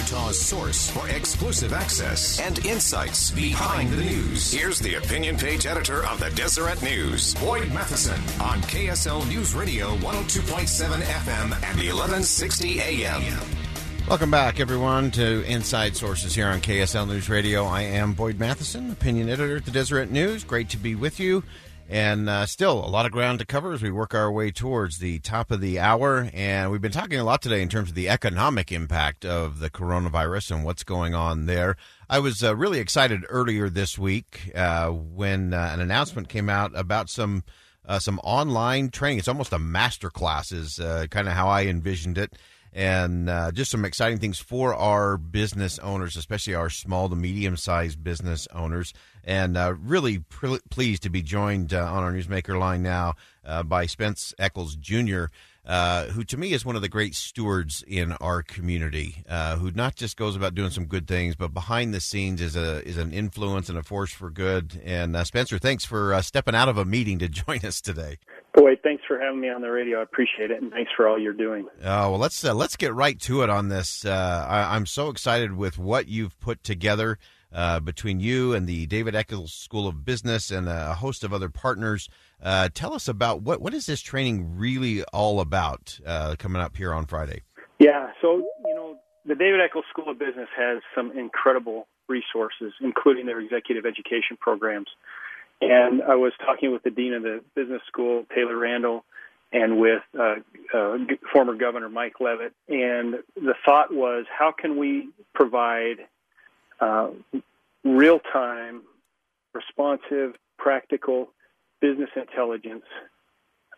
Utah's source for exclusive access and insights behind the news. Here's the opinion page editor of the Deseret News, Boyd Matheson, on KSL News Radio 102.7 FM and 1160 AM. Welcome back, everyone, to Inside Sources here on KSL News Radio. I am Boyd Matheson, opinion editor at the Deseret News. Great to be with you. And uh, still a lot of ground to cover as we work our way towards the top of the hour. And we've been talking a lot today in terms of the economic impact of the coronavirus and what's going on there. I was uh, really excited earlier this week uh, when uh, an announcement came out about some uh, some online training. It's almost a master class, is uh, kind of how I envisioned it and uh, just some exciting things for our business owners, especially our small to medium sized business owners. And uh, really pleased to be joined uh, on our Newsmaker line now uh, by Spence Eccles Jr., uh, who to me is one of the great stewards in our community, uh, who not just goes about doing some good things, but behind the scenes is a is an influence and a force for good. And Spencer, thanks for stepping out of a meeting to join us today. Boy, thanks for having me on the radio. I appreciate it, and thanks for all you're doing. Oh well, let's uh, let's get right to it on this. Uh, I, am so excited with what you've put together uh, between you and the David Eccles School of Business and a host of other partners. Uh, tell us about what what is this training really all about uh, coming up here on Friday? Yeah, so you know the David Eccles School of Business has some incredible resources, including their executive education programs. And I was talking with the dean of the business school, Taylor Randall, and with uh, uh, former Governor Mike Leavitt. And the thought was, how can we provide uh, real time, responsive, practical business intelligence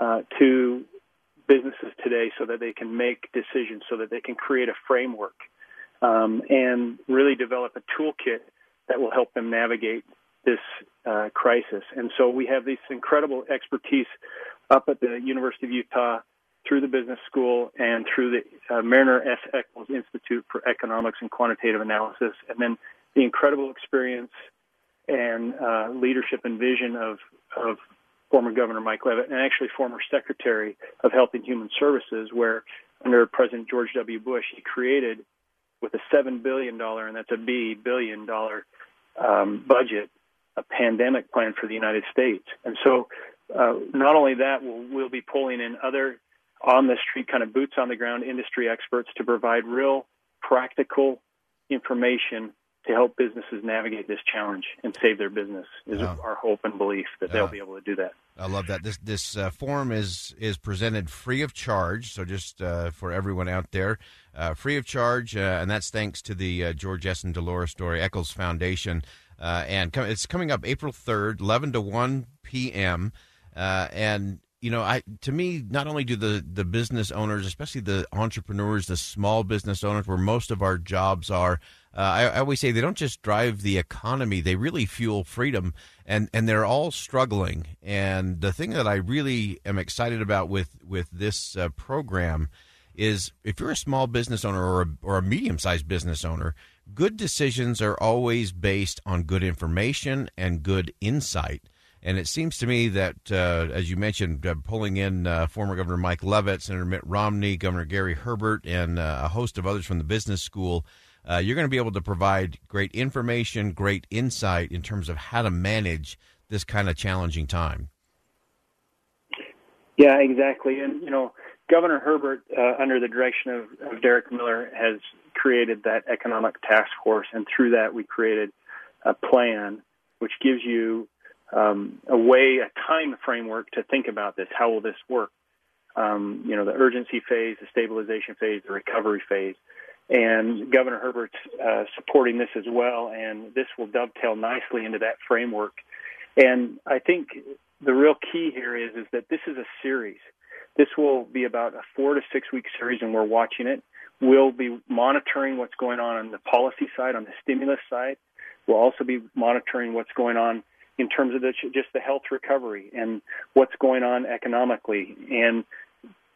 uh, to businesses today so that they can make decisions, so that they can create a framework um, and really develop a toolkit that will help them navigate this uh, crisis. And so we have this incredible expertise up at the University of Utah through the business school and through the uh, Mariner S. Eccles Institute for Economics and Quantitative Analysis, and then the incredible experience and uh, leadership and vision of, of former Governor Mike Leavitt and actually former Secretary of Health and Human Services, where under President George W. Bush, he created with a seven billion dollar, and that's a B billion dollar um, budget, a pandemic plan for the United States. And so, uh, not only that, we'll, we'll be pulling in other on the street kind of boots on the ground industry experts to provide real practical information to help businesses navigate this challenge and save their business is oh. our hope and belief that they'll be able to do that. I love that. This this uh, forum is is presented free of charge, so just uh, for everyone out there, uh, free of charge, uh, and that's thanks to the uh, George S. and Dolores Doré Eccles Foundation. Uh, and com- it's coming up April 3rd, 11 to 1 p.m. Uh, and you know, I to me, not only do the the business owners, especially the entrepreneurs, the small business owners, where most of our jobs are. Uh, I, I, always say they don't just drive the economy; they really fuel freedom, and and they're all struggling. And the thing that I really am excited about with with this uh, program is, if you're a small business owner or a, or a medium sized business owner, good decisions are always based on good information and good insight. And it seems to me that, uh, as you mentioned, uh, pulling in uh, former Governor Mike Leavitt, Senator Mitt Romney, Governor Gary Herbert, and uh, a host of others from the business school, uh, you're going to be able to provide great information, great insight in terms of how to manage this kind of challenging time. Yeah, exactly. And, you know, Governor Herbert, uh, under the direction of, of Derek Miller, has created that economic task force, and through that, we created a plan which gives you um, a way, a time framework to think about this. How will this work? Um, you know, the urgency phase, the stabilization phase, the recovery phase. And Governor Herbert's uh, supporting this as well, and this will dovetail nicely into that framework. And I think the real key here is is that this is a series. This will be about a four to six week series, and we're watching it. We'll be monitoring what's going on on the policy side, on the stimulus side. We'll also be monitoring what's going on in terms of the, just the health recovery and what's going on economically. And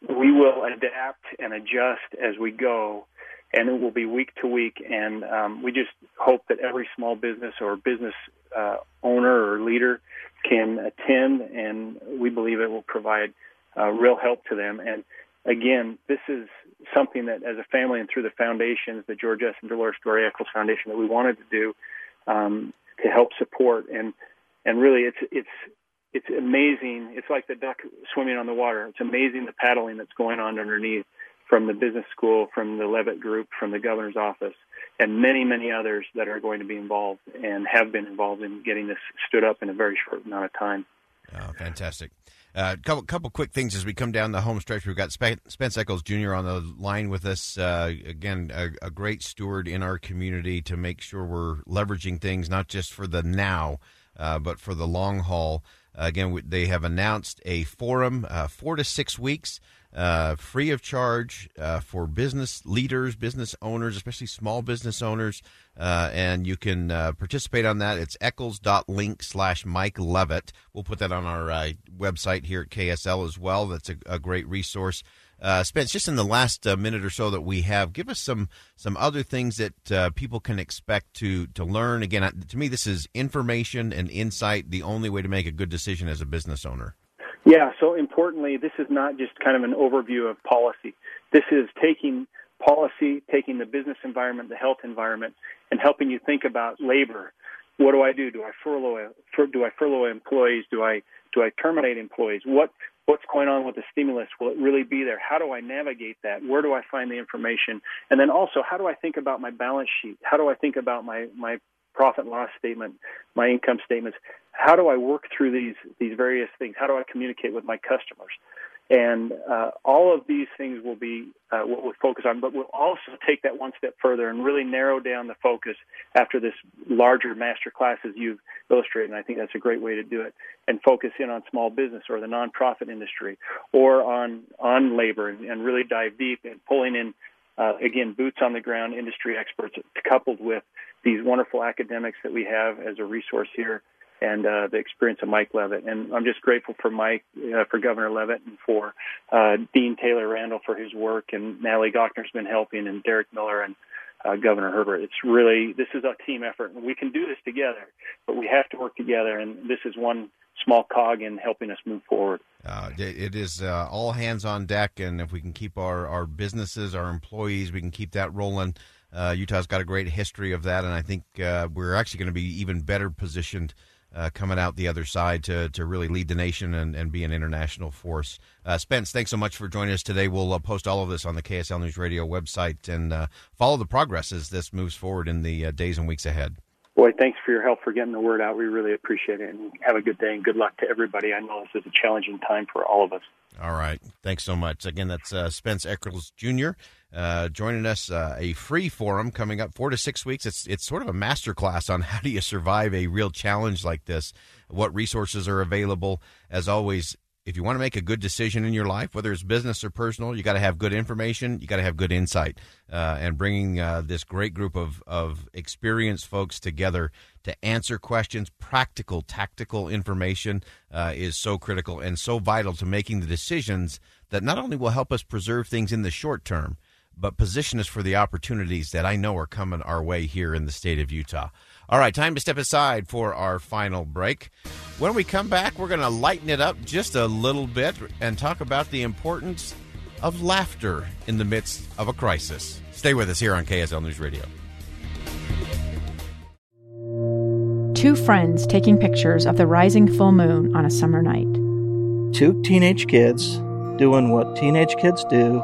we will adapt and adjust as we go, and it will be week to week. And um, we just hope that every small business or business uh, owner or leader can attend, and we believe it will provide uh, real help to them. And again, this is something that, as a family and through the foundations, the George S. and Dolores Doré Eccles Foundation, that we wanted to do um, to help support. And and really, it's it's it's amazing. It's like the duck swimming on the water. It's amazing the paddling that's going on underneath from the business school, from the Leavitt Group, from the governor's office, and many, many others that are going to be involved and have been involved in getting this stood up in a very short amount of time. Oh, fantastic. A uh, couple couple quick things as we come down the home stretch. We've got Spence Eccles Jr. on the line with us. Uh, again, a, a, great steward in our community to make sure we're leveraging things not just for the now, uh, but for the long haul. Again, they have announced a forum, uh, four to six weeks uh, free of charge uh, for business leaders, business owners, especially small business owners. Uh, and you can uh, participate on that. It's eccles.link slash Mike Leavitt. We'll put that on our uh, website here at KSL as well. That's a, a great resource. Uh, Spence, just in the last uh, minute or so that we have, give us some some other things that uh, people can expect to to learn. Again, to me, this is information and insight. The only way to make a good decision as a business owner. Yeah, so importantly, this is not just kind of an overview of policy. This is taking policy, taking the business environment, the health environment, and helping you think about labor. What do I do? Do I furlough? Do I furlough employees? Do I do I terminate employees? What what's going on with the stimulus? Will it really be there? How do I navigate that? Where do I find the information? And then also, how do I think about my balance sheet? How do I think about my my profit loss statement, my income statements. How do I work through these these various things? How do I communicate with my customers? And uh, all of these things will be uh, what we'll focus on, but we'll also take that one step further and really narrow down the focus after this larger master class as you've illustrated. And I think that's a great way to do it. And focus in on small business or the nonprofit industry or on on labor and, and really dive deep and pulling in uh, again boots on the ground industry experts coupled with these wonderful academics that we have as a resource here and uh, the experience of Mike Leavitt. And I'm just grateful for Mike, uh, for Governor Leavitt, and for uh, Dean Taylor Randall for his work, and Natalie Gochnour's been helping, and Derek Miller and uh, Governor Herbert. It's really this is a team effort. and We can do this together, but we have to work together, and this is one small cog in helping us move forward. Uh, it is uh, all hands on deck, and if we can keep our, our businesses, our employees, we can keep that rolling. Uh, Utah's got a great history of that, and I think uh, we're actually going to be even better positioned uh, coming out the other side to, to really lead the nation and, and be an international force. Uh, Spence, thanks so much for joining us today. We'll uh, post all of this on the KSL News Radio website and uh, follow the progress as this moves forward in the days and weeks ahead. Boy, thanks for your help for getting the word out. We really appreciate it. And have a good day and good luck to everybody. I know this is a challenging time for all of us. All right. Thanks so much. Again, that's uh, Spence Eccles Jr. Uh, joining us. Uh, a free forum coming up four to six weeks. It's it's sort of a master class on how do you survive a real challenge like this. What resources are available? As always, if you want to make a good decision in your life, whether it's business or personal, you got to have good information. You got to have good insight. Uh, and bringing uh, this great group of, of experienced folks together to answer questions, practical, tactical information uh, is so critical and so vital to making the decisions that not only will help us preserve things in the short term, but position us for the opportunities that I know are coming our way here in the state of Utah. All right, time to step aside for our final break. When we come back, we're going to lighten it up just a little bit and talk about the importance of laughter in the midst of a crisis. Stay with us here on KSL News Radio. Two friends taking pictures of the rising full moon on a summer night. Two teenage kids doing what teenage kids do.